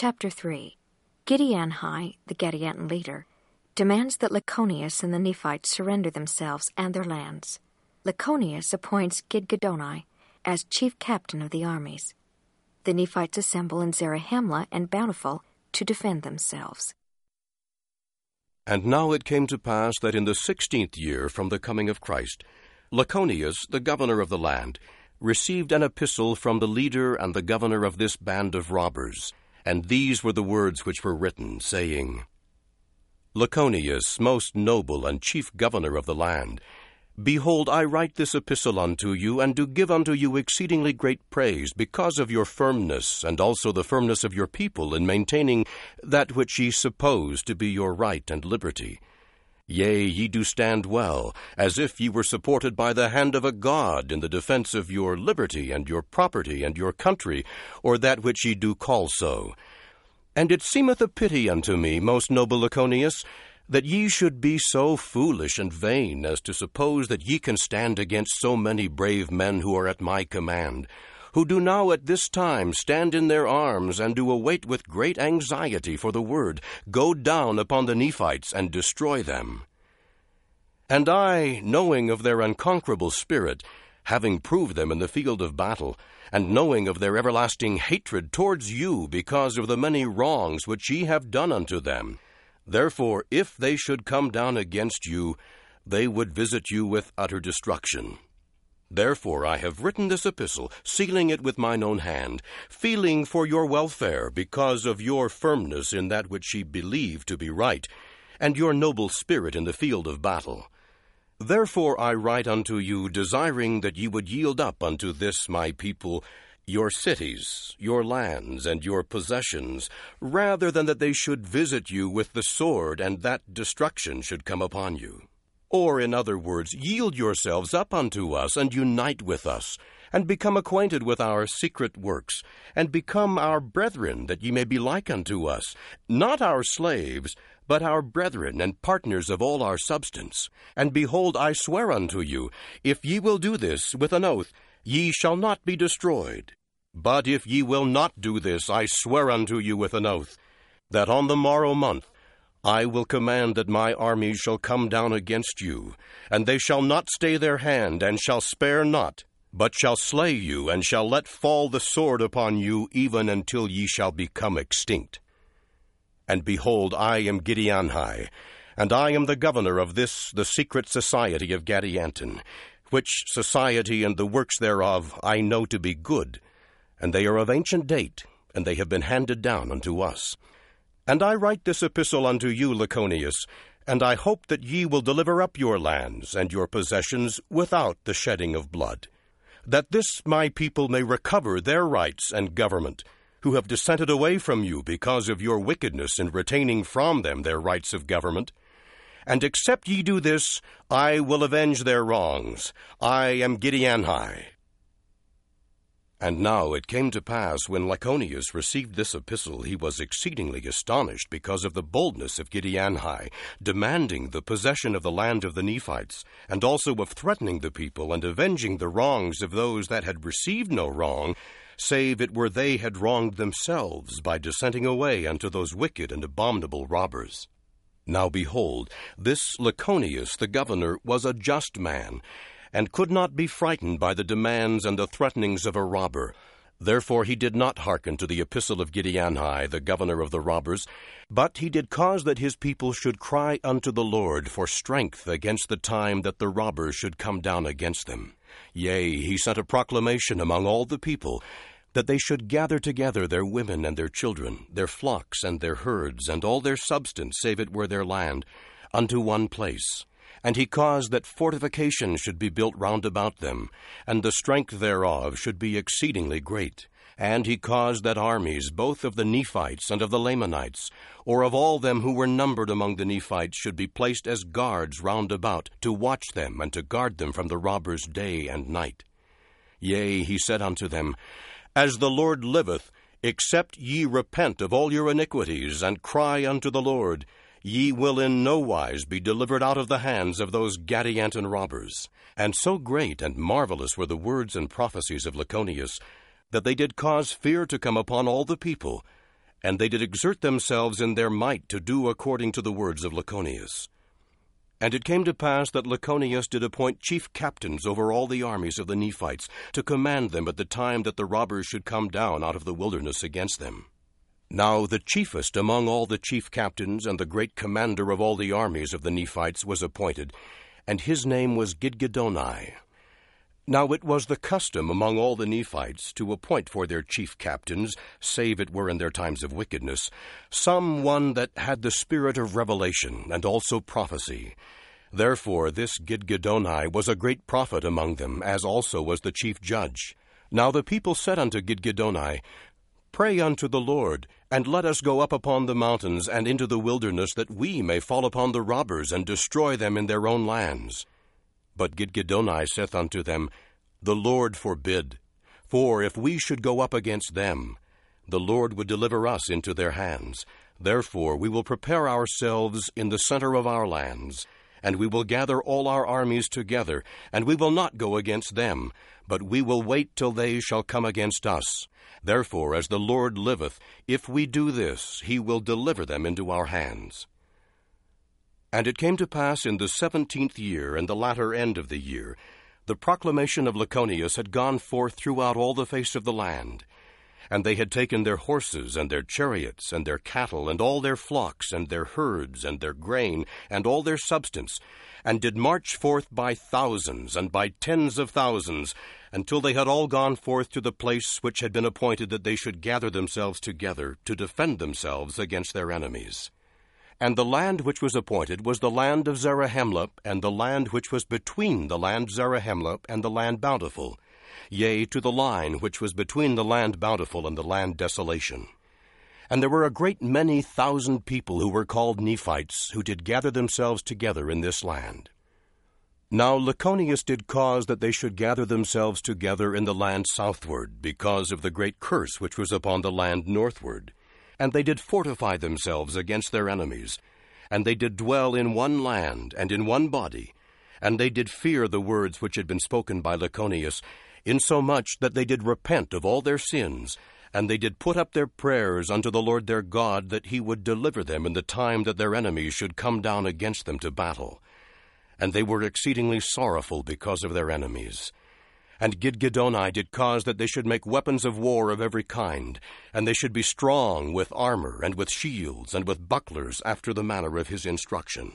Chapter 3 Giddianhi, the Gadianton leader, demands that Lachoneus and the Nephites surrender themselves and their lands. Lachoneus appoints Gidgiddoni as chief captain of the armies. The Nephites assemble in Zarahemla and Bountiful to defend themselves. And now it came to pass that in the sixteenth year from the coming of Christ, Lachoneus, the governor of the land, received an epistle from the leader and the governor of this band of robbers, and these were the words which were written, saying, Lachoneus, most noble and chief governor of the land, Behold, I write this epistle unto you, and do give unto you exceedingly great praise, because of your firmness, and also the firmness of your people in maintaining that which ye suppose to be your right and liberty. Yea, ye do stand well, as if ye were supported by the hand of a God in the defense of your liberty and your property and your country, or that which ye do call so. And it seemeth a pity unto me, most noble Lachoneus, that ye should be so foolish and vain as to suppose that ye can stand against so many brave men who are at my command, who do now at this time stand in their arms and do await with great anxiety for the word, go down upon the Nephites and destroy them. And I, knowing of their unconquerable spirit, having proved them in the field of battle, and knowing of their everlasting hatred towards you because of the many wrongs which ye have done unto them, Therefore, if they should come down against you, they would visit you with utter destruction. Therefore, I have written this epistle, sealing it with mine own hand, feeling for your welfare, because of your firmness in that which ye believe to be right, and your noble spirit in the field of battle. Therefore I write unto you, desiring that ye would yield up unto this my people your cities, your lands, and your possessions, rather than that they should visit you with the sword, and that destruction should come upon you. Or, in other words, yield yourselves up unto us, and unite with us, and become acquainted with our secret works, and become our brethren, that ye may be like unto us, not our slaves, but our brethren and partners of all our substance. And behold, I swear unto you, if ye will do this with an oath, ye shall not be destroyed. But if ye will not do this, I swear unto you with an oath, that on the morrow month I will command that my armies shall come down against you, and they shall not stay their hand, and shall spare not, but shall slay you, and shall let fall the sword upon you, even until ye shall become extinct. And behold, I am Giddianhi, and I am the governor of this, the secret society of Gadianton, which society and the works thereof I know to be good and they are of ancient date, and they have been handed down unto us. And I write this epistle unto you, Lachoneus, and I hope that ye will deliver up your lands and your possessions without the shedding of blood, that this my people may recover their rights and government, who have dissented away from you because of your wickedness in retaining from them their rights of government. And except ye do this, I will avenge their wrongs. I am Giddianhi, and now it came to pass, when Lachoneus received this epistle, he was exceedingly astonished because of the boldness of Giddianhi, demanding the possession of the land of the Nephites, and also of threatening the people and avenging the wrongs of those that had received no wrong, save it were they had wronged themselves by dissenting away unto those wicked and abominable robbers. Now behold, this Lachoneus the governor was a just man and could not be frightened by the demands and the threatenings of a robber. Therefore he did not hearken to the epistle of Giddianhi, the governor of the robbers, but he did cause that his people should cry unto the Lord for strength against the time that the robbers should come down against them. Yea, he sent a proclamation among all the people, that they should gather together their women and their children, their flocks and their herds, and all their substance, save it were their land, unto one place and he caused that fortifications should be built round about them, and the strength thereof should be exceedingly great. And he caused that armies, both of the Nephites and of the Lamanites, or of all them who were numbered among the Nephites, should be placed as guards round about, to watch them and to guard them from the robbers day and night. Yea, he said unto them, As the Lord liveth, except ye repent of all your iniquities, and cry unto the Lord, ye will in no wise be delivered out of the hands of those Gadianton robbers. And so great and marvelous were the words and prophecies of Lachoneus, that they did cause fear to come upon all the people, And they did exert themselves in their might to do according to the words of Lachoneus. And it came to pass that Lachoneus did appoint chief captains over all the armies of the Nephites, to command them at the time that the robbers should come down out of the wilderness against them. Now the chiefest among all the chief captains and the great commander of all the armies of the Nephites was appointed, and his name was Gidgiddoni. Now it was the custom among all the Nephites to appoint for their chief captains, save it were in their times of wickedness, some one that had the spirit of revelation and also prophecy. Therefore this Gidgiddoni was a great prophet among them, as also was the chief judge. Now the people said unto Gidgiddoni, Pray unto the Lord, and let us go up upon the mountains and into the wilderness, that we may fall upon the robbers and destroy them in their own lands. But Gidgiddoni saith unto them, The Lord forbid. For if we should go up against them, the Lord would deliver us into their hands. Therefore we will prepare ourselves in the center of our lands, and we will gather all our armies together, and we will not go against them, but we will wait till they shall come against us. Therefore, as the Lord liveth, if we do this, he will deliver them into our hands. And it came to pass in the seventeenth year, and the latter end of the year, the proclamation of Lachoneus had gone forth throughout all the face of the land. And they had taken their horses, and their chariots, and their cattle, and all their flocks, and their herds, and their grain, and all their substance, and did march forth by thousands, and by tens of thousands, until they had all gone forth to the place which had been appointed that they should gather themselves together to defend themselves against their enemies. And the land which was appointed was the land of Zarahemla, and the land which was between the land Zarahemla and the land bountiful, yea, to the line which was between the land bountiful and the land desolation. And there were a great many thousand people who were called Nephites, who did gather themselves together in this land. Now Lachoneus did cause that they should gather themselves together in the land southward, because of the great curse which was upon the land northward and they did fortify themselves against their enemies. And they did dwell in one land and in one body. And they did fear the words which had been spoken by Lachoneus, insomuch that they did repent of all their sins, and they did put up their prayers unto the Lord their God that he would deliver them in the time that their enemies should come down against them to battle. And they were exceedingly sorrowful because of their enemies. And Gidgiddoni did cause that they should make weapons of war of every kind, and they should be strong with armor, and with shields, and with bucklers, after the manner of his instruction.